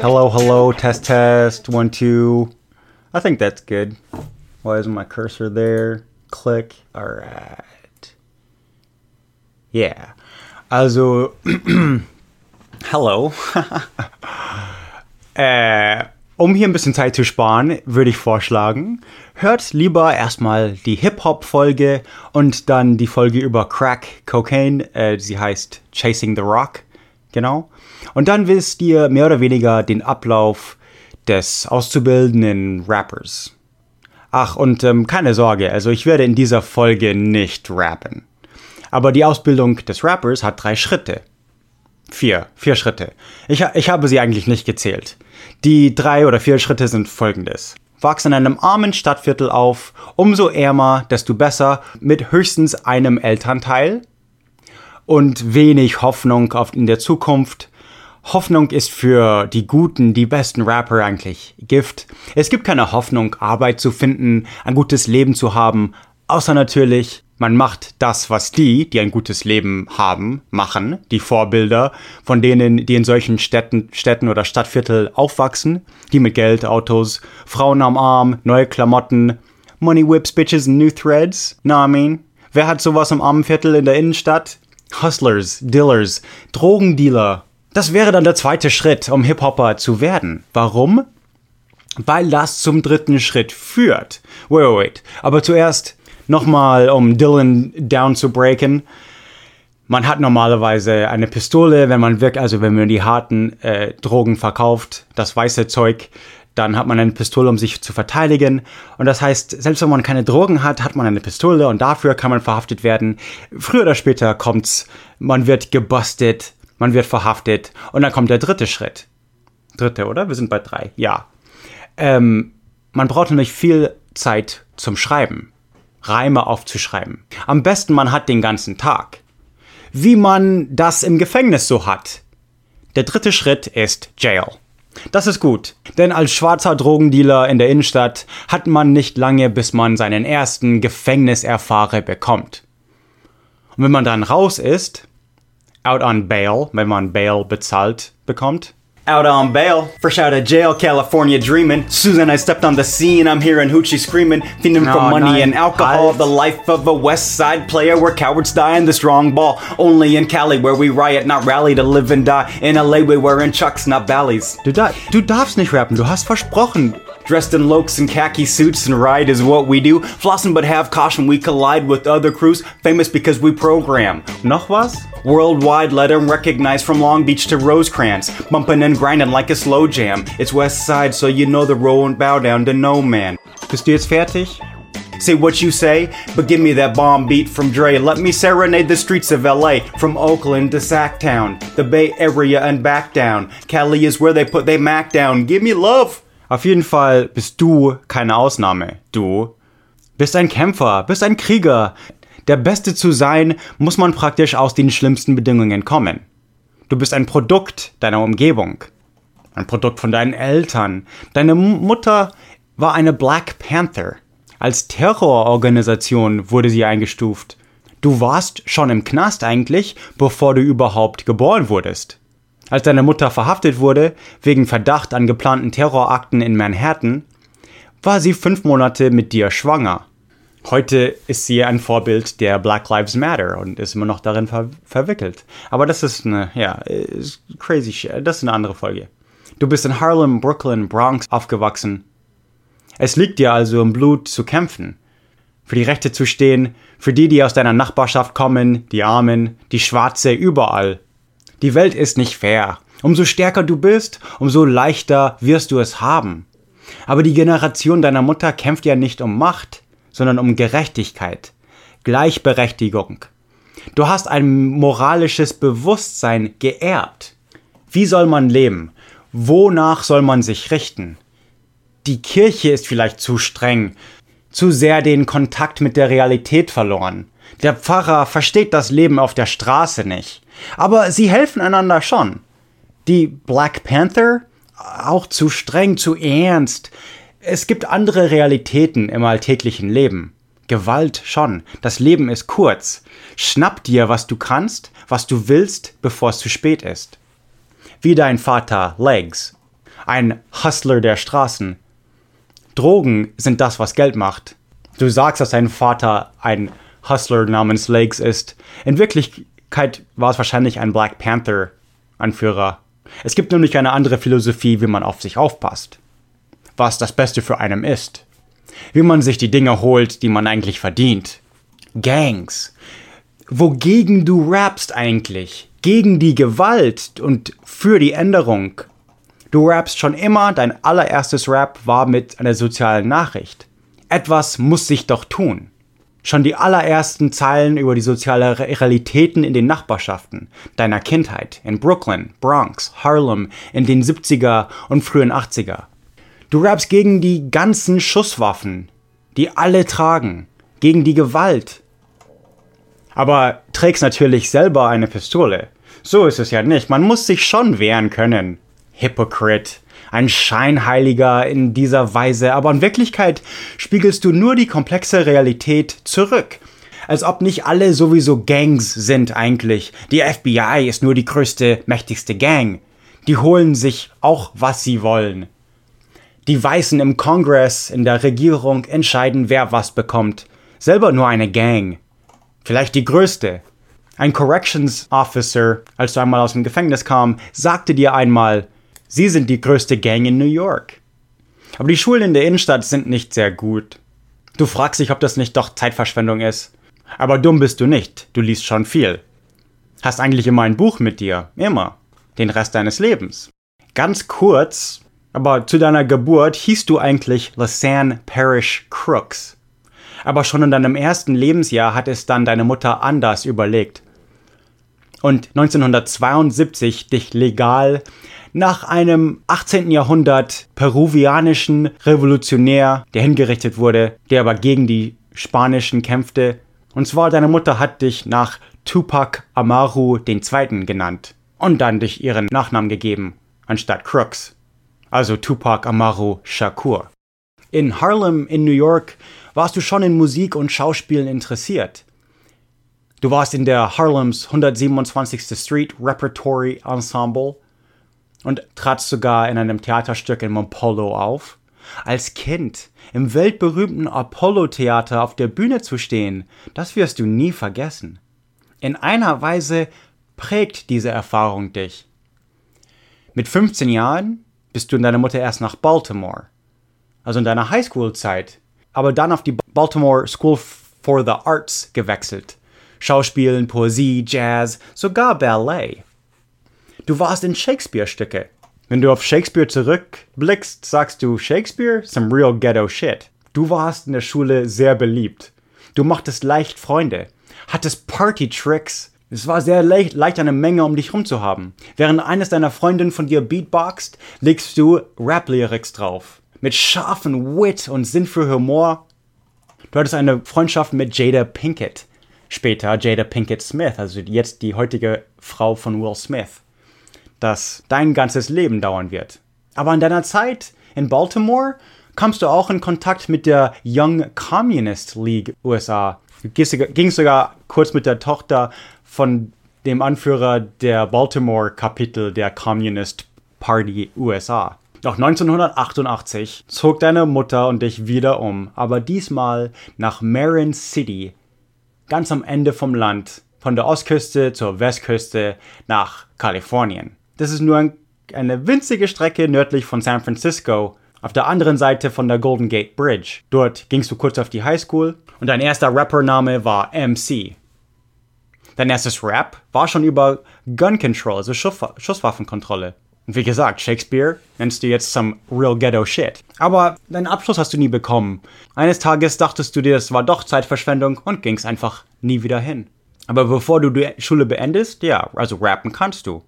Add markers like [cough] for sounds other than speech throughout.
Hello, hello, test, test, one, two. I think that's good. Why isn't my cursor there? Click. Alright. Yeah. Also, [clears throat] hello. äh, [laughs] um hier ein bisschen Zeit zu sparen, würde ich vorschlagen, hört lieber erstmal die Hip-Hop-Folge und dann die Folge über Crack Cocaine. Äh, sie heißt Chasing the Rock. Genau. Und dann wisst ihr mehr oder weniger den Ablauf des auszubildenden Rappers. Ach, und ähm, keine Sorge, also ich werde in dieser Folge nicht rappen. Aber die Ausbildung des Rappers hat drei Schritte. Vier, vier Schritte. Ich, ich habe sie eigentlich nicht gezählt. Die drei oder vier Schritte sind folgendes. Wachs in einem armen Stadtviertel auf, umso ärmer, desto besser, mit höchstens einem Elternteil. Und wenig Hoffnung auf in der Zukunft, Hoffnung ist für die guten, die besten Rapper eigentlich. Gift. Es gibt keine Hoffnung, Arbeit zu finden, ein gutes Leben zu haben, außer natürlich, man macht das, was die, die ein gutes Leben haben, machen, die Vorbilder von denen, die in solchen Städten, Städten oder Stadtviertel aufwachsen, die mit Geld, Autos, Frauen am Arm, neue Klamotten, Money Whips, Bitches and New Threads. Na, I mean, wer hat sowas im armen Viertel in der Innenstadt? Hustlers, Dillers, Drogendealer, das wäre dann der zweite Schritt, um Hip-Hopper zu werden. Warum? Weil das zum dritten Schritt führt. Wait, wait, wait. Aber zuerst nochmal, um Dylan down zu breaken. Man hat normalerweise eine Pistole, wenn man wirkt, also wenn man die harten äh, Drogen verkauft, das weiße Zeug, dann hat man eine Pistole, um sich zu verteidigen. Und das heißt, selbst wenn man keine Drogen hat, hat man eine Pistole und dafür kann man verhaftet werden. Früher oder später kommt's, man wird gebustet, man wird verhaftet und dann kommt der dritte Schritt. Dritte, oder? Wir sind bei drei. Ja. Ähm, man braucht nämlich viel Zeit zum Schreiben. Reime aufzuschreiben. Am besten man hat den ganzen Tag. Wie man das im Gefängnis so hat. Der dritte Schritt ist Jail. Das ist gut, denn als schwarzer Drogendealer in der Innenstadt hat man nicht lange, bis man seinen ersten Gefängniserfahre bekommt. Und wenn man dann raus ist, out on bail, wenn man Bail bezahlt bekommt. Out on bail, fresh out of jail, California dreaming. Susan, I stepped on the scene, I'm hearing Hoochie screaming, fiending no, for money and alcohol. The life of a West Side player where cowards die in the strong ball. Only in Cali where we riot, not rally to live and die. In LA we wearing chucks, not ballies. Du, da du darfst nicht rappen, du hast versprochen. Dressed in lokes and khaki suits and ride is what we do. Flossing but have caution, we collide with other crews. Famous because we program. Noch was? Worldwide, let them recognize from Long Beach to Rosecrans. Bumping and grinding like a slow jam. It's West Side, so you know the roll and bow down to no man. Bist du jetzt fertig? Say what you say, but give me that bomb beat from Dre. Let me serenade the streets of LA, from Oakland to Sacktown, the Bay Area and back down. Cali is where they put they Mac down. Give me love! Auf jeden Fall bist du keine Ausnahme. Du bist ein Kämpfer, bist ein Krieger. Der Beste zu sein, muss man praktisch aus den schlimmsten Bedingungen kommen. Du bist ein Produkt deiner Umgebung. Ein Produkt von deinen Eltern. Deine Mutter war eine Black Panther. Als Terrororganisation wurde sie eingestuft. Du warst schon im Knast eigentlich, bevor du überhaupt geboren wurdest. Als deine Mutter verhaftet wurde, wegen Verdacht an geplanten Terrorakten in Manhattan, war sie fünf Monate mit dir schwanger. Heute ist sie ein Vorbild der Black Lives Matter und ist immer noch darin ver verwickelt. Aber das ist eine, ja, ist crazy shit. Das ist eine andere Folge. Du bist in Harlem, Brooklyn, Bronx aufgewachsen. Es liegt dir also im Blut zu kämpfen. für die Rechte zu stehen, für die, die aus deiner Nachbarschaft kommen, die Armen, die Schwarze, überall. Die Welt ist nicht fair. Umso stärker du bist, umso leichter wirst du es haben. Aber die Generation deiner Mutter kämpft ja nicht um Macht, sondern um Gerechtigkeit, Gleichberechtigung. Du hast ein moralisches Bewusstsein geerbt. Wie soll man leben? Wonach soll man sich richten? Die Kirche ist vielleicht zu streng, zu sehr den Kontakt mit der Realität verloren. Der Pfarrer versteht das Leben auf der Straße nicht. Aber sie helfen einander schon. Die Black Panther? Auch zu streng, zu ernst. Es gibt andere Realitäten im alltäglichen Leben. Gewalt schon. Das Leben ist kurz. Schnapp dir, was du kannst, was du willst, bevor es zu spät ist. Wie dein Vater Legs. Ein Hustler der Straßen. Drogen sind das, was Geld macht. Du sagst, dass dein Vater ein Hustler namens Legs ist. In Wirklichkeit war es wahrscheinlich ein Black Panther Anführer. Es gibt nämlich eine andere Philosophie, wie man auf sich aufpasst. Was das Beste für einen ist. Wie man sich die Dinge holt, die man eigentlich verdient. Gangs. Wogegen du rappst eigentlich? Gegen die Gewalt und für die Änderung. Du rappst schon immer, dein allererstes Rap war mit einer sozialen Nachricht. Etwas muss sich doch tun. Schon die allerersten Zeilen über die sozialen Realitäten in den Nachbarschaften deiner Kindheit in Brooklyn, Bronx, Harlem in den 70er und frühen 80er. Du rappst gegen die ganzen Schusswaffen, die alle tragen, gegen die Gewalt. Aber trägst natürlich selber eine Pistole. So ist es ja nicht. Man muss sich schon wehren können. Hypocrite, ein Scheinheiliger in dieser Weise, aber in Wirklichkeit spiegelst du nur die komplexe Realität zurück. Als ob nicht alle sowieso Gangs sind eigentlich. Die FBI ist nur die größte, mächtigste Gang. Die holen sich auch, was sie wollen. Die Weißen im Kongress, in der Regierung entscheiden, wer was bekommt. Selber nur eine Gang. Vielleicht die größte. Ein Corrections Officer, als du einmal aus dem Gefängnis kam, sagte dir einmal, Sie sind die größte Gang in New York. Aber die Schulen in der Innenstadt sind nicht sehr gut. Du fragst dich, ob das nicht doch Zeitverschwendung ist. Aber dumm bist du nicht, du liest schon viel. Hast eigentlich immer ein Buch mit dir, immer. Den Rest deines Lebens. Ganz kurz, aber zu deiner Geburt hieß du eigentlich Lasan Parish Crooks. Aber schon in deinem ersten Lebensjahr hat es dann deine Mutter anders überlegt. Und 1972 dich legal nach einem 18. Jahrhundert peruvianischen Revolutionär, der hingerichtet wurde, der aber gegen die Spanischen kämpfte. Und zwar deine Mutter hat dich nach Tupac Amaru II. genannt und dann dich ihren Nachnamen gegeben, anstatt Crooks. Also Tupac Amaru Shakur. In Harlem in New York warst du schon in Musik und Schauspielen interessiert. Du warst in der Harlems 127. Street Repertory Ensemble und trat sogar in einem Theaterstück in Montpello auf. Als Kind im weltberühmten Apollo-Theater auf der Bühne zu stehen, das wirst du nie vergessen. In einer Weise prägt diese Erfahrung dich. Mit 15 Jahren bist du in deiner Mutter erst nach Baltimore, also in deiner Highschool-Zeit, aber dann auf die Baltimore School for the Arts gewechselt. Schauspielen, Poesie, Jazz, sogar Ballet. Du warst in Shakespeare-Stücke. Wenn du auf Shakespeare zurückblickst, sagst du Shakespeare, some real ghetto shit. Du warst in der Schule sehr beliebt. Du machtest leicht Freunde, hattest Party-Tricks. Es war sehr leicht, leicht, eine Menge um dich rum zu haben. Während eines deiner Freundinnen von dir beatboxt, legst du Rap-Lyrics drauf. Mit scharfen Wit und Sinn für Humor. Du hattest eine Freundschaft mit Jada Pinkett. Später Jada Pinkett Smith, also jetzt die heutige Frau von Will Smith das dein ganzes Leben dauern wird. Aber in deiner Zeit in Baltimore kamst du auch in Kontakt mit der Young Communist League USA. Du gingst sogar kurz mit der Tochter von dem Anführer der Baltimore-Kapitel der Communist Party USA. Doch 1988 zog deine Mutter und dich wieder um, aber diesmal nach Marin City, ganz am Ende vom Land, von der Ostküste zur Westküste nach Kalifornien. Das ist nur ein, eine winzige Strecke nördlich von San Francisco auf der anderen Seite von der Golden Gate Bridge. Dort gingst du kurz auf die Highschool und dein erster Rappername war MC. Dein erstes Rap war schon über Gun Control, also Schusswaffenkontrolle. Und wie gesagt, Shakespeare nennst du jetzt some real ghetto shit. Aber deinen Abschluss hast du nie bekommen. Eines Tages dachtest du dir, es war doch Zeitverschwendung und gingst einfach nie wieder hin. Aber bevor du die Schule beendest, ja, also rappen kannst du.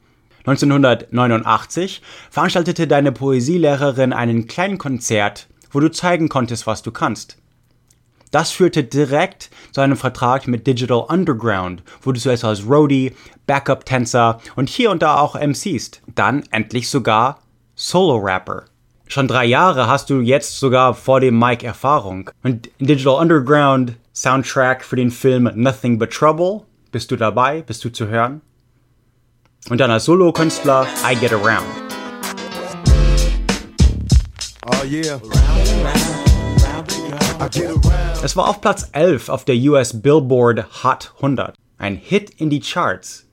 1989 veranstaltete deine Poesielehrerin einen kleinen Konzert, wo du zeigen konntest, was du kannst. Das führte direkt zu einem Vertrag mit Digital Underground, wo du zuerst als Roadie, Backup-Tänzer und hier und da auch MCst. Dann endlich sogar Solo-Rapper. Schon drei Jahre hast du jetzt sogar vor dem Mic Erfahrung. Und Digital Underground Soundtrack für den Film Nothing But Trouble. Bist du dabei? Bist du zu hören? Und dann als Solo-Künstler I Get Around. Oh yeah. Es war auf Platz 11 auf der US Billboard Hot 100. Ein Hit in die Charts.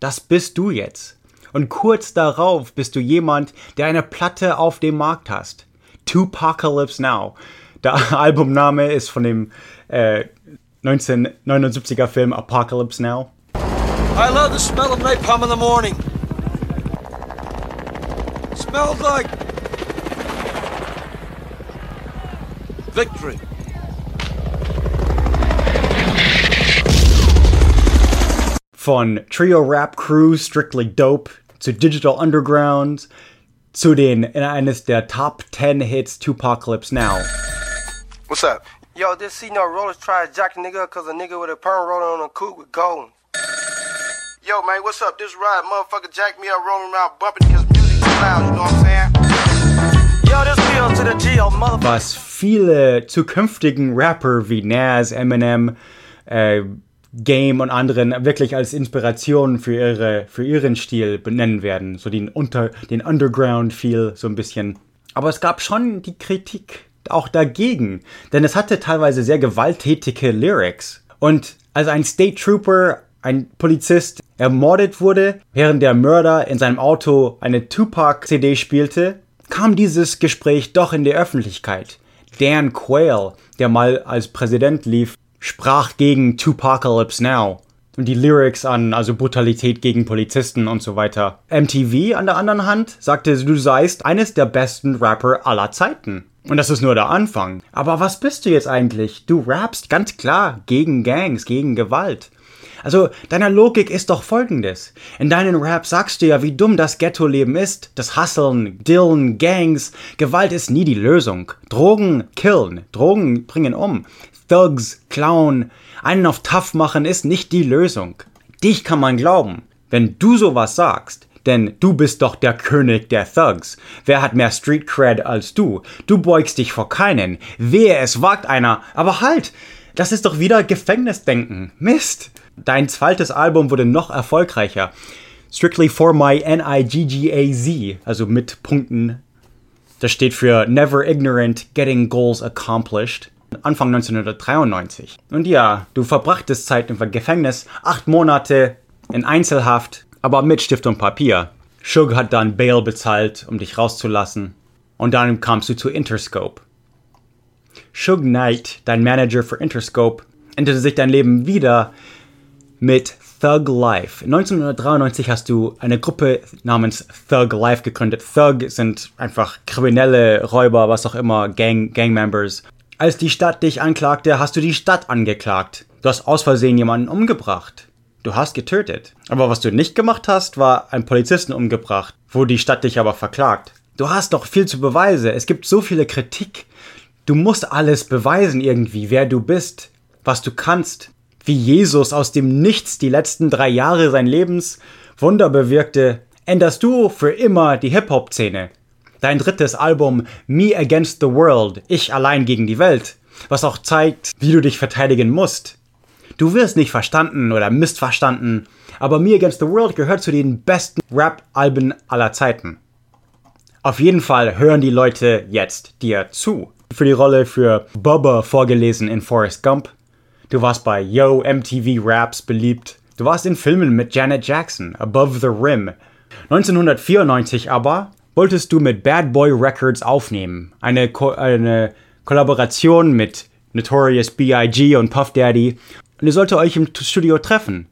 Das bist du jetzt. Und kurz darauf bist du jemand, der eine Platte auf dem Markt hast. Tupacalypse Now. Der [laughs] Albumname ist von dem äh, 1979er Film Apocalypse Now. I love the smell of napalm in the morning. Smells like victory. Fun. Trio Rap Crew Strictly Dope to Digital Underground zu den in eines der Top 10 Hits Tupacalypse Now. What's up? Yo, this see no rollers try to jack a nigga cause a nigga with a perm rolling on a coupe with gold. Yo, man, what's up? This ride, motherfucker jack me up rolling around bumping because music loud, you know what I'm saying? Was viele zukünftigen Rapper wie Nas, Eminem, äh, Game und anderen wirklich als Inspiration für, ihre, für ihren Stil benennen werden. So den, Unter, den Underground-Feel so ein bisschen. Aber es gab schon die Kritik auch dagegen, denn es hatte teilweise sehr gewalttätige Lyrics. Und als ein State Trooper, ein Polizist, ermordet wurde, während der Mörder in seinem Auto eine Tupac-CD spielte, kam dieses Gespräch doch in die Öffentlichkeit. Dan Quayle, der mal als Präsident lief, sprach gegen Tupacalypse Now und die Lyrics an, also Brutalität gegen Polizisten und so weiter. MTV an der anderen Hand sagte, du seist eines der besten Rapper aller Zeiten. Und das ist nur der Anfang. Aber was bist du jetzt eigentlich? Du rappst ganz klar gegen Gangs, gegen Gewalt. Also, deine Logik ist doch folgendes. In deinen Rap sagst du ja, wie dumm das Ghetto-Leben ist. Das Hasseln, Dillen, Gangs. Gewalt ist nie die Lösung. Drogen killen. Drogen bringen um. Thugs, klauen. Einen auf tough machen ist nicht die Lösung. Dich kann man glauben. Wenn du sowas sagst, denn du bist doch der König der Thugs. Wer hat mehr Street Cred als du? Du beugst dich vor keinen. Wehe, es wagt einer. Aber halt! Das ist doch wieder Gefängnisdenken. Mist! Dein zweites Album wurde noch erfolgreicher. Strictly for my N-I-G-G-A-Z, also mit Punkten. Das steht für Never Ignorant, Getting Goals Accomplished. Anfang 1993. Und ja, du verbrachtest Zeit im Gefängnis, acht Monate in Einzelhaft, aber mit Stift und Papier. Shug hat dann Bail bezahlt, um dich rauszulassen. Und dann kamst du zu Interscope. Shug Knight, dein Manager für Interscope, änderte sich dein Leben wieder mit Thug Life. 1993 hast du eine Gruppe namens Thug Life gegründet. Thug sind einfach kriminelle Räuber, was auch immer, Gang, Gangmembers. Als die Stadt dich anklagte, hast du die Stadt angeklagt. Du hast aus Versehen jemanden umgebracht. Du hast getötet. Aber was du nicht gemacht hast, war einen Polizisten umgebracht, wo die Stadt dich aber verklagt. Du hast doch viel zu beweisen. Es gibt so viele Kritik. Du musst alles beweisen irgendwie, wer du bist, was du kannst wie Jesus aus dem Nichts die letzten drei Jahre seines Lebens Wunder bewirkte, änderst du für immer die Hip-Hop-Szene. Dein drittes Album Me Against the World, Ich allein gegen die Welt, was auch zeigt, wie du dich verteidigen musst. Du wirst nicht verstanden oder missverstanden, aber Me Against the World gehört zu den besten Rap-Alben aller Zeiten. Auf jeden Fall hören die Leute jetzt dir zu. Für die Rolle für Bubba vorgelesen in Forrest Gump, Du warst bei Yo MTV Raps beliebt. Du warst in Filmen mit Janet Jackson, Above the Rim. 1994 aber wolltest du mit Bad Boy Records aufnehmen. Eine, Ko eine Kollaboration mit Notorious B.I.G. und Puff Daddy. Und ihr solltet euch im Studio treffen.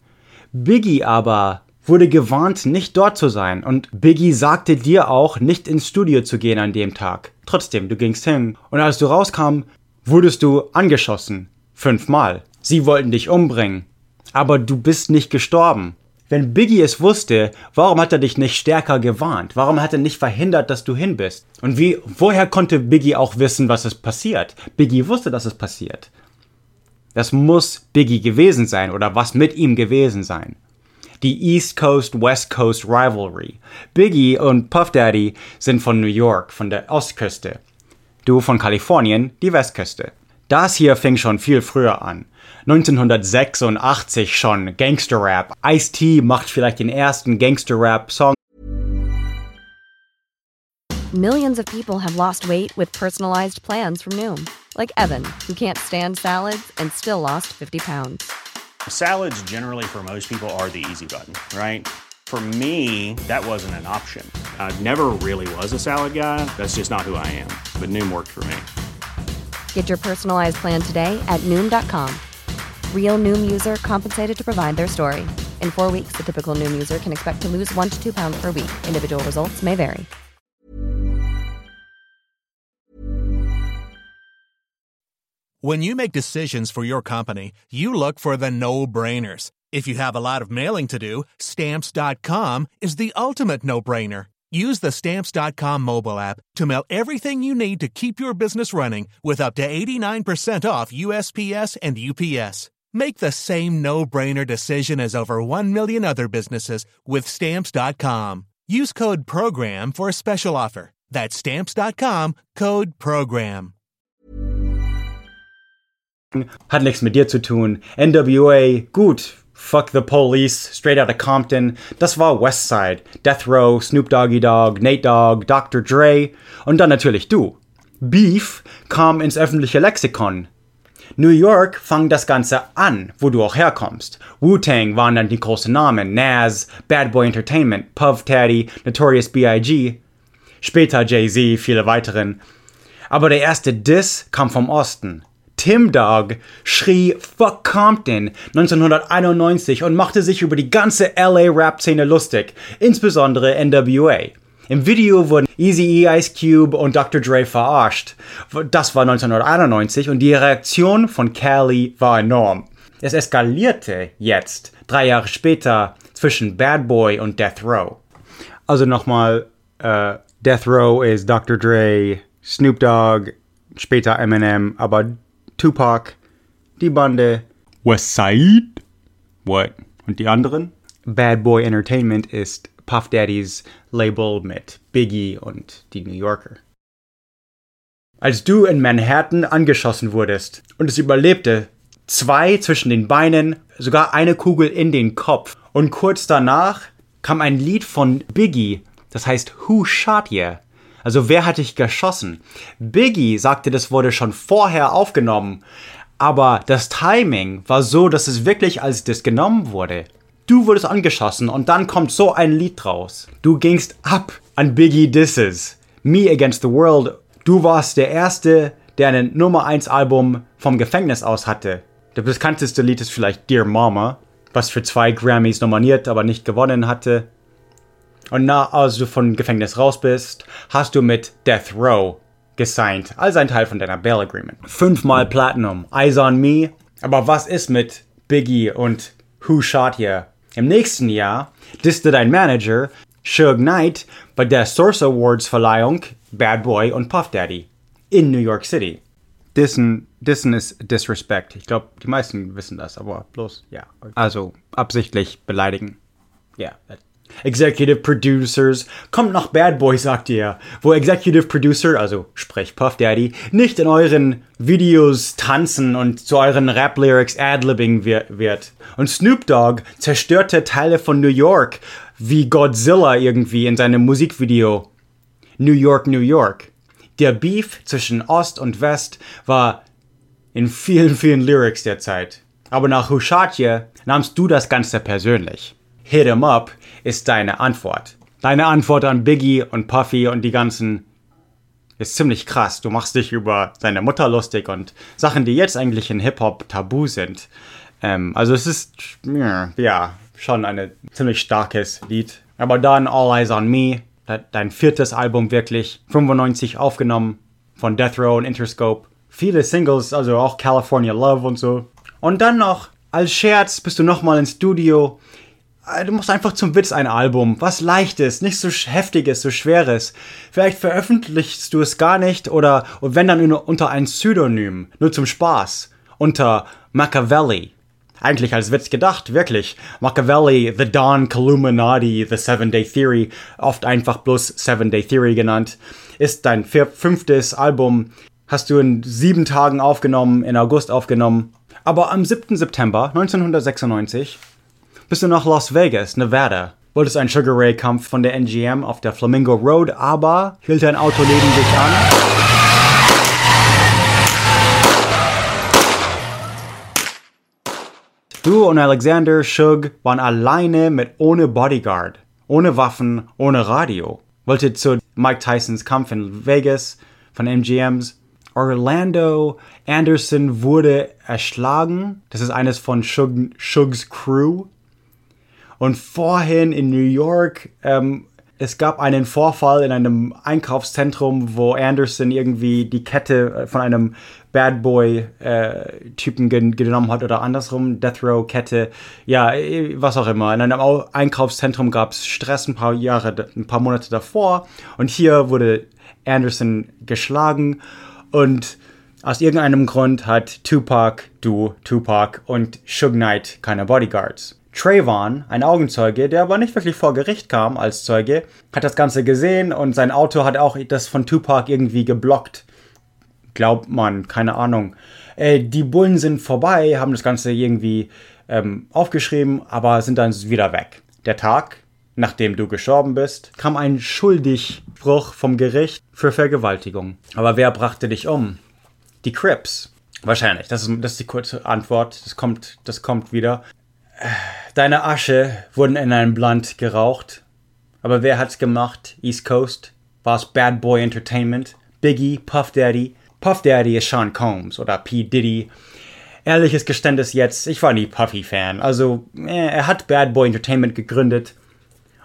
Biggie aber wurde gewarnt, nicht dort zu sein. Und Biggie sagte dir auch, nicht ins Studio zu gehen an dem Tag. Trotzdem, du gingst hin. Und als du rauskam, wurdest du angeschossen. Fünfmal. Sie wollten dich umbringen. Aber du bist nicht gestorben. Wenn Biggie es wusste, warum hat er dich nicht stärker gewarnt? Warum hat er nicht verhindert, dass du hin bist? Und wie, woher konnte Biggie auch wissen, was es passiert? Biggie wusste, dass es passiert. Das muss Biggie gewesen sein oder was mit ihm gewesen sein. Die East Coast West Coast Rivalry. Biggie und Puff Daddy sind von New York, von der Ostküste. Du von Kalifornien, die Westküste. Das hier fing schon viel früher an. 1986 schon Gangster-Rap. Ice-T macht vielleicht den ersten Gangster-Rap-Song. Millions of people have lost weight with personalized plans from Noom. Like Evan, who can't stand salads and still lost 50 pounds. Salads generally for most people are the easy button, right? For me, that wasn't an option. I never really was a salad guy. That's just not who I am. But Noom worked for me. Get your personalized plan today at Noom.com. Real Noom user compensated to provide their story. In four weeks, the typical Noom user can expect to lose one to two pounds per week. Individual results may vary. When you make decisions for your company, you look for the no brainers. If you have a lot of mailing to do, stamps.com is the ultimate no brainer. Use the stamps.com mobile app to mail everything you need to keep your business running with up to 89% off USPS and UPS. Make the same no brainer decision as over 1 million other businesses with stamps.com. Use code PROGRAM for a special offer. That's stamps.com code PROGRAM. Hat nichts mit dir zu tun. NWA, gut. Fuck the Police, Straight Outta Compton, das war Westside, Death Row, Snoop Doggy Dogg, Nate Dogg, Dr. Dre und dann natürlich du. Beef kam ins öffentliche Lexikon. New York fang das Ganze an, wo du auch herkommst. Wu-Tang waren dann die großen Namen, Nas, Bad Boy Entertainment, Puff Daddy, Notorious B.I.G., später Jay-Z, viele weiteren. Aber der erste Diss kam vom Osten. Tim Dog schrie Fuck Compton 1991 und machte sich über die ganze LA-Rap-Szene lustig, insbesondere NWA. Im Video wurden Easy E, Ice Cube und Dr. Dre verarscht. Das war 1991 und die Reaktion von Cali war enorm. Es eskalierte jetzt, drei Jahre später, zwischen Bad Boy und Death Row. Also nochmal, äh, Death Row ist Dr. Dre, Snoop Dogg, später Eminem, aber Tupac, die Bande, West Side, what? Und die anderen? Bad Boy Entertainment ist Puff Daddys Label mit Biggie und die New Yorker. Als du in Manhattan angeschossen wurdest und es überlebte, zwei zwischen den Beinen, sogar eine Kugel in den Kopf. Und kurz danach kam ein Lied von Biggie, das heißt Who Shot Ya? Also wer hat dich geschossen? Biggie sagte, das wurde schon vorher aufgenommen, aber das Timing war so, dass es wirklich als das genommen wurde. Du wurdest angeschossen und dann kommt so ein Lied draus. Du gingst ab an Biggie Disses. Me Against the World. Du warst der Erste, der ein Nummer 1 Album vom Gefängnis aus hatte. Der bekannteste Lied ist vielleicht Dear Mama, was für zwei Grammys nominiert, aber nicht gewonnen hatte. Und na, als du von Gefängnis raus bist, hast du mit Death Row gesigned, als ein Teil von deiner Bail Agreement. Fünfmal Platinum, Eyes on Me. Aber was ist mit Biggie und Who Shot Ya? Im nächsten Jahr disste dein Manager Suge Knight bei der Source Awards Verleihung Bad Boy und Puff Daddy in New York City. Dissen, dissen ist Disrespect. Ich glaube, die meisten wissen das, aber bloß, ja. Also absichtlich beleidigen. Ja, yeah, Executive Producers, kommt nach Bad Boy, sagt ihr, wo Executive Producer, also sprech Puff Daddy, nicht in euren Videos tanzen und zu euren Rap-Lyrics adlibbing wird. Und Snoop Dogg zerstörte Teile von New York, wie Godzilla irgendwie in seinem Musikvideo. New York, New York. Der Beef zwischen Ost und West war in vielen, vielen Lyrics der Zeit. Aber nach Hushatje nahmst du das Ganze persönlich. Hit 'em up ist deine Antwort. Deine Antwort an Biggie und Puffy und die ganzen ist ziemlich krass. Du machst dich über seine Mutter lustig und Sachen, die jetzt eigentlich in Hip-Hop tabu sind. Ähm, also es ist, ja, schon ein ziemlich starkes Lied. Aber dann All Eyes on Me, dein viertes Album wirklich, 95 aufgenommen von Death Row und Interscope. Viele Singles, also auch California Love und so. Und dann noch, als Scherz bist du nochmal ins Studio. Äh, du machst einfach zum Witz ein Album, was leichtes, nicht so heftiges, so schweres. Vielleicht veröffentlichst du es gar nicht oder wenn dann unter ein Pseudonym, nur zum Spaß, unter Machiavelli. Eigentlich als Witz gedacht, wirklich. Machiavelli, The Dawn Illuminati, The Seven Day Theory, oft einfach bloß Seven Day Theory genannt, ist dein fünftes Album. Hast du in sieben Tagen aufgenommen, in August aufgenommen. Aber am 7. September 1996 bist du nach Las Vegas, Nevada. Wolltest einen Sugar Ray Kampf von der NGM auf der Flamingo Road, aber hielt dein Auto neben dich an Du und Alexander Shug waren alleine mit ohne Bodyguard, ohne Waffen, ohne Radio. Wolltet zu Mike Tysons Kampf in Vegas von MGMs. Orlando Anderson wurde erschlagen. Das ist eines von Shug, Shugs Crew. Und vorhin in New York ähm, es gab einen Vorfall in einem Einkaufszentrum, wo Anderson irgendwie die Kette äh, von einem Bad Boy-Typen äh, gen genommen hat oder andersrum, Death Row-Kette, ja, äh, was auch immer. In einem Einkaufszentrum gab es Stress ein paar Jahre, ein paar Monate davor und hier wurde Anderson geschlagen und aus irgendeinem Grund hat Tupac, du, Tupac und Suge Knight keine Bodyguards. Trayvon, ein Augenzeuge, der aber nicht wirklich vor Gericht kam als Zeuge, hat das Ganze gesehen und sein Auto hat auch das von Tupac irgendwie geblockt. Glaubt man, keine Ahnung. Äh, die Bullen sind vorbei, haben das Ganze irgendwie ähm, aufgeschrieben, aber sind dann wieder weg. Der Tag, nachdem du gestorben bist, kam ein Schuldigspruch vom Gericht für Vergewaltigung. Aber wer brachte dich um? Die Crips. Wahrscheinlich. Das ist, das ist die kurze Antwort. Das kommt, das kommt wieder. Deine Asche wurden in einem Blunt geraucht. Aber wer hat's gemacht? East Coast? War es Bad Boy Entertainment? Biggie? Puff Daddy? Puff Daddy ist Sean Combs oder P. Diddy. Ehrliches Geständnis jetzt, ich war nie Puffy-Fan. Also, äh, er hat Bad Boy Entertainment gegründet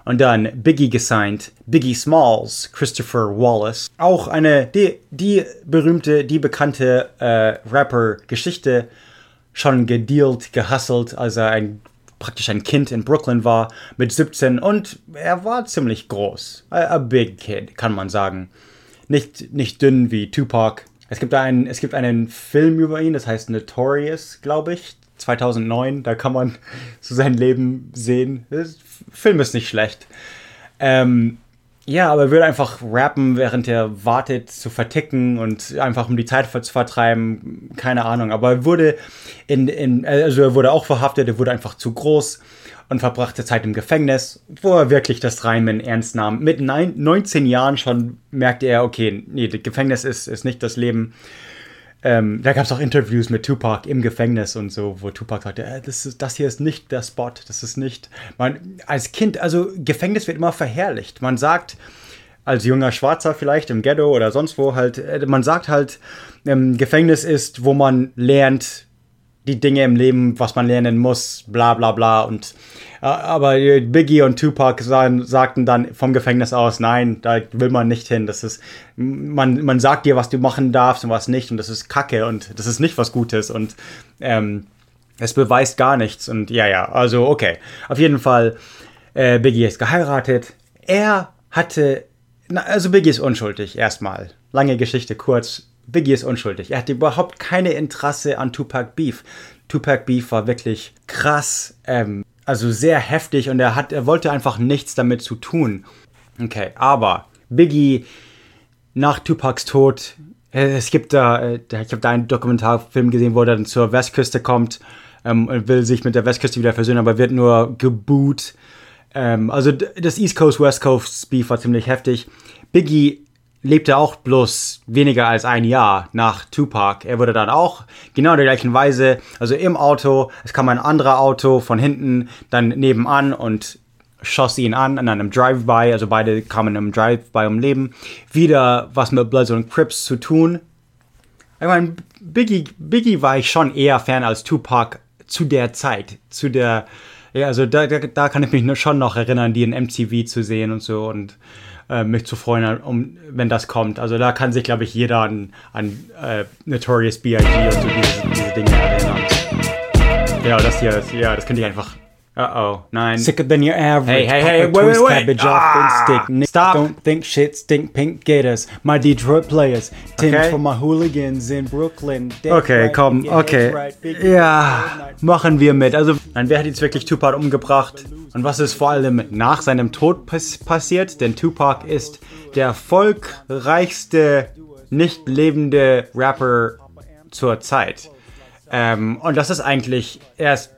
und dann Biggie gesigned, Biggie Smalls, Christopher Wallace. Auch eine, die, die berühmte, die bekannte äh, Rapper-Geschichte schon gedealt, gehustelt, als er ein, praktisch ein Kind in Brooklyn war mit 17 und er war ziemlich groß. A, a big kid, kann man sagen. Nicht, nicht dünn wie Tupac. Es gibt, einen, es gibt einen Film über ihn, das heißt Notorious, glaube ich, 2009. Da kann man [laughs] so sein Leben sehen. Der Film ist nicht schlecht. Ähm, ja, aber er würde einfach rappen, während er wartet zu verticken und einfach um die Zeit zu vertreiben. Keine Ahnung. Aber er wurde in, in, also er wurde auch verhaftet, er wurde einfach zu groß und verbrachte Zeit im Gefängnis, wo er wirklich das Reimen ernst nahm. Mit 19 Jahren schon merkte er, okay, nee, das Gefängnis ist, ist nicht das Leben. Ähm, da gab es auch Interviews mit Tupac im Gefängnis und so, wo Tupac sagte, äh, das, ist, das hier ist nicht der Spot, das ist nicht. Man, als Kind, also Gefängnis wird immer verherrlicht. Man sagt, als junger Schwarzer vielleicht im Ghetto oder sonst wo halt, äh, man sagt halt, ähm, Gefängnis ist, wo man lernt, die Dinge im Leben, was man lernen muss, bla bla bla. Und äh, aber Biggie und Tupac sagten dann vom Gefängnis aus, nein, da will man nicht hin. Das ist, man, man sagt dir, was du machen darfst und was nicht, und das ist Kacke und das ist nicht was Gutes und ähm, es beweist gar nichts. Und ja, ja, also okay. Auf jeden Fall, äh, Biggie ist geheiratet. Er hatte, na, also Biggie ist unschuldig, erstmal. Lange Geschichte kurz Biggie ist unschuldig. Er hatte überhaupt keine Interesse an Tupac Beef. Tupac Beef war wirklich krass, ähm, also sehr heftig und er hat, er wollte einfach nichts damit zu tun. Okay, aber Biggie nach Tupacs Tod, äh, es gibt da, äh, ich habe da einen Dokumentarfilm gesehen, wo er dann zur Westküste kommt ähm, und will sich mit der Westküste wieder versöhnen, aber wird nur geboot. Ähm, also das East Coast West Coast Beef war ziemlich heftig. Biggie lebte auch bloß weniger als ein Jahr nach Tupac. Er wurde dann auch genau der gleichen Weise, also im Auto, es kam ein anderer Auto von hinten, dann nebenan und schoss ihn an in einem Drive-By, also beide kamen im Drive-By um Leben. Wieder was mit Bloods und Crips zu tun. Ich meine, Biggie, Biggie war ich schon eher Fan als Tupac zu der Zeit, zu der, ja, also da, da, da kann ich mich schon noch erinnern, die in MTV zu sehen und so und äh, mich zu freuen, um, wenn das kommt. Also da kann sich, glaube ich, jeder an, an äh, Notorious B.I.G. und so diese, diese Dinge erinnern. Genau, das hier, ist, ja, das könnte ich einfach Uh-oh, nein. Sicker than your average. Hey, hey, hey, Papa wait, twist wait, wait. cabbage off Ah, and stick. Nick stop. Don't think shit stink pink gators. My Detroit players. Tim Okay. for my hooligans in Brooklyn. Dead Okay, right, komm, okay. right, Ja, machen wir mit. Also, nein, wer hat jetzt wirklich Tupac umgebracht? Und was ist vor allem nach seinem Tod pass passiert? Denn Tupac ist der erfolgreichste nicht lebende Rapper zur Zeit. Ähm, und das ist eigentlich, er ist,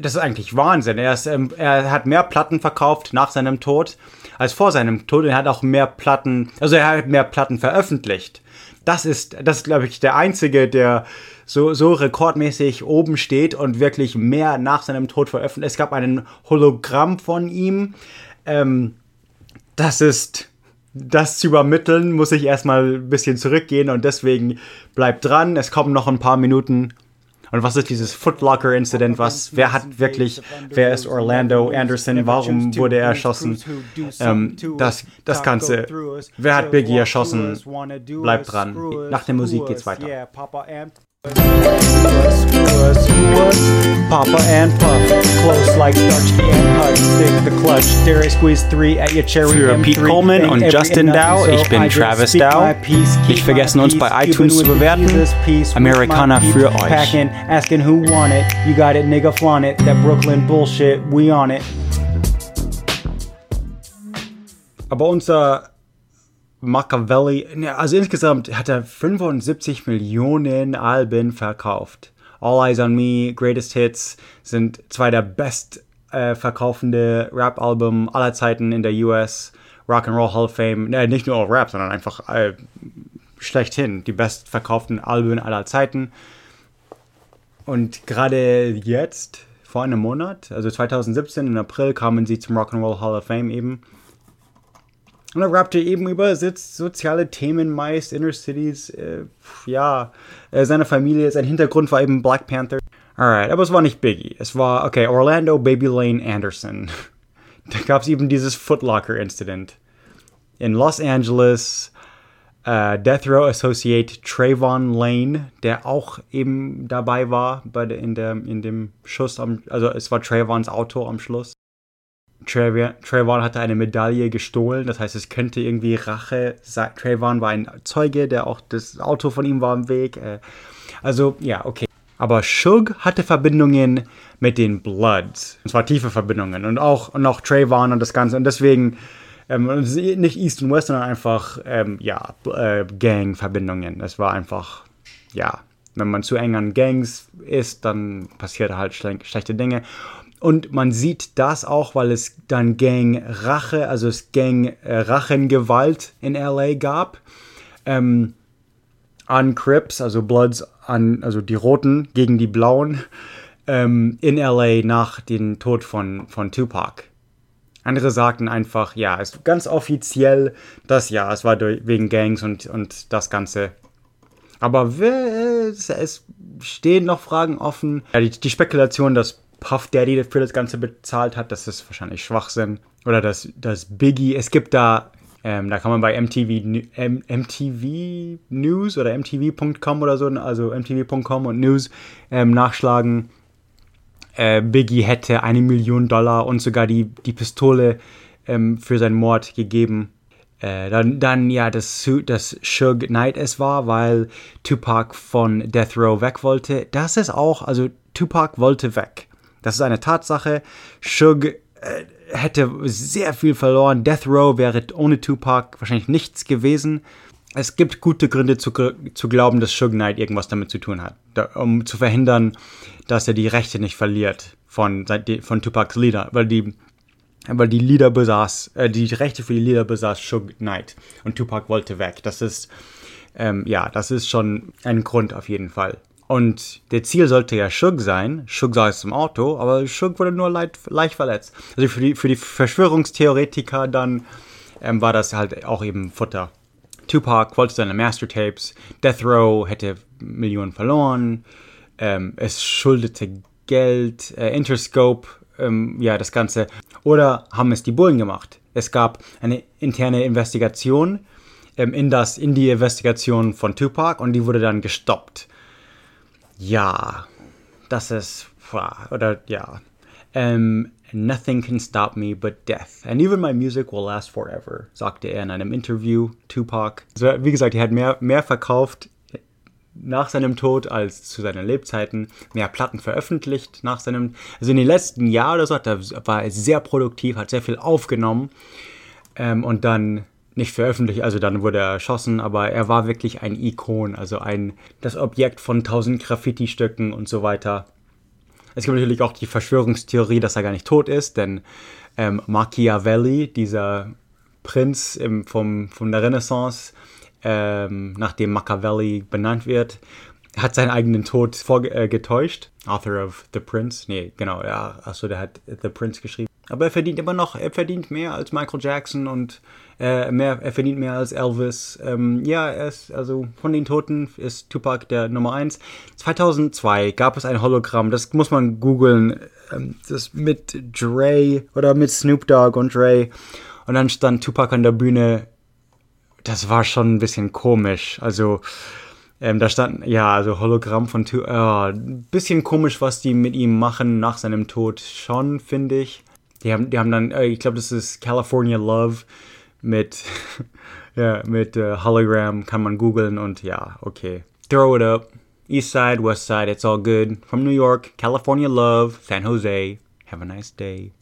das ist eigentlich Wahnsinn. Er, ist, ähm, er hat mehr Platten verkauft nach seinem Tod als vor seinem Tod. Er hat auch mehr Platten, also er hat mehr Platten veröffentlicht. Das ist, das ist, glaube ich, der einzige, der so, so rekordmäßig oben steht und wirklich mehr nach seinem Tod veröffentlicht. Es gab einen Hologramm von ihm. Ähm, das ist, das zu übermitteln, muss ich erstmal ein bisschen zurückgehen und deswegen bleibt dran. Es kommen noch ein paar Minuten. Und was ist dieses Footlocker-Incident? Was, wer hat wirklich, wer ist Orlando Anderson? Warum wurde er erschossen? Ähm, das, das Ganze, wer hat Biggie erschossen? Bleibt dran. Nach der Musik geht's weiter. Papa and Puff, close like Starsky and Hutch, stick the clutch, dare squeeze three at your cherry Für M3, Pete Coleman und Justin Dow, ich bin Travis Dow. my peace, keep Nicht vergessen, uns bei iTunes zu bewerten. Jesus peace, with Amerikaner für euch. Packing, asking who want it, you got it, nigga, flaunt it, that Brooklyn bullshit, we on it. Aber unser Machiavelli, ne, also insgesamt hat er 75 Millionen Alben verkauft. All Eyes on Me, Greatest Hits sind zwei der best äh, verkaufende Rap-Alben aller Zeiten in der US Rock'n'Roll Hall of Fame. Ne, nicht nur Rap, sondern einfach äh, schlechthin die bestverkauften Alben aller Zeiten. Und gerade jetzt, vor einem Monat, also 2017 im April, kamen sie zum Rock'n'Roll Hall of Fame eben. Und er rappte eben über soziale Themen meist, Inner Cities, äh, ja, äh, seine Familie, sein Hintergrund war eben Black Panther. Alright, aber es war nicht Biggie. Es war, okay, Orlando Baby Lane Anderson. [laughs] da gab es eben dieses Footlocker-Incident. In Los Angeles, äh, Death Row Associate Trayvon Lane, der auch eben dabei war bei in, der, in dem Schuss, am, also es war Trayvons Auto am Schluss. Trayvon, hatte eine Medaille gestohlen, das heißt, es könnte irgendwie Rache sein. Trayvon war ein Zeuge, der auch das Auto von ihm war im Weg. Äh, also, ja, okay. Aber Shug hatte Verbindungen mit den Bloods. Und zwar tiefe Verbindungen. Und auch, und auch Trayvon und das Ganze. Und deswegen ähm, nicht East und West, sondern einfach, ähm, ja, äh, Gang-Verbindungen. Das war einfach, ja, wenn man zu eng an Gangs ist, dann passiert halt schle schlechte Dinge. Und man sieht das auch, weil es dann Gang-Rache, also es Gang-Rachengewalt in LA gab. Ähm, an Crips, also Bloods, an, also die Roten gegen die Blauen ähm, in LA nach dem Tod von, von Tupac. Andere sagten einfach, ja, es ist ganz offiziell, dass ja, es war durch, wegen Gangs und, und das Ganze. Aber es, es stehen noch Fragen offen. Ja, die, die Spekulation, dass Puff Daddy für das Ganze bezahlt hat, das ist wahrscheinlich Schwachsinn. Oder dass, dass Biggie, es gibt da, ähm, da kann man bei MTV, M, MTV News oder MTV.com oder so, also MTV.com und News ähm, nachschlagen. Äh, Biggie hätte eine Million Dollar und sogar die, die Pistole ähm, für seinen Mord gegeben. Äh, dann, dann ja, dass, dass Suge Knight es war, weil Tupac von Death Row weg wollte. Das ist auch, also Tupac wollte weg. Das ist eine Tatsache. Suge äh, hätte sehr viel verloren. Death Row wäre ohne Tupac wahrscheinlich nichts gewesen. Es gibt gute Gründe zu, zu glauben, dass Suge Knight irgendwas damit zu tun hat, da, um zu verhindern, dass er die Rechte nicht verliert von, von Tupacs Lieder, weil die weil die Lieder besaß, äh, die Rechte für die Lieder besaß Suge Knight und Tupac wollte weg. Das ist, ähm, ja, das ist schon ein Grund auf jeden Fall. Und der Ziel sollte ja Shug sein. Shug saß im Auto, aber Shug wurde nur leicht, leicht verletzt. Also für die, für die Verschwörungstheoretiker dann ähm, war das halt auch eben Futter. Tupac wollte seine Mastertapes. Death Row hätte Millionen verloren. Ähm, es schuldete Geld. Äh, Interscope, ähm, ja, das Ganze. Oder haben es die Bullen gemacht? Es gab eine interne Investigation ähm, in, das, in die Investigation von Tupac und die wurde dann gestoppt. Ja, das ist, oder ja. Um, Nothing can stop me but death. And even my music will last forever, sagte er in einem Interview, Tupac. Also, wie gesagt, er hat mehr, mehr verkauft nach seinem Tod als zu seinen Lebzeiten, mehr Platten veröffentlicht nach seinem, also in den letzten Jahren oder so, hat er, war er sehr produktiv, hat sehr viel aufgenommen ähm, und dann nicht veröffentlicht, also dann wurde er erschossen, aber er war wirklich ein Ikon, also ein, das Objekt von tausend Graffiti-Stücken und so weiter. Es gibt natürlich auch die Verschwörungstheorie, dass er gar nicht tot ist, denn ähm, Machiavelli, dieser Prinz im, vom, von der Renaissance, ähm, nach dem Machiavelli benannt wird, hat seinen eigenen Tod vorgetäuscht. Äh, Author of The Prince. Nee, genau, ja, achso, der hat The Prince geschrieben. Aber er verdient immer noch, er verdient mehr als Michael Jackson und äh, mehr, er verdient mehr als Elvis. Ähm, ja, er ist, also von den Toten ist Tupac der Nummer 1. 2002 gab es ein Hologramm, das muss man googeln, ähm, das mit Dre oder mit Snoop Dogg und Dre. Und dann stand Tupac an der Bühne. Das war schon ein bisschen komisch. Also, ähm, da stand, ja, also Hologramm von Tupac. Äh, ein bisschen komisch, was die mit ihm machen nach seinem Tod schon, finde ich. Die haben, die haben dann, äh, ich glaube, das ist California Love mit, [laughs] ja, mit uh, Hologram kann man googeln und ja, okay. Throw it up. East side, west side, it's all good. From New York, California love, San Jose. Have a nice day.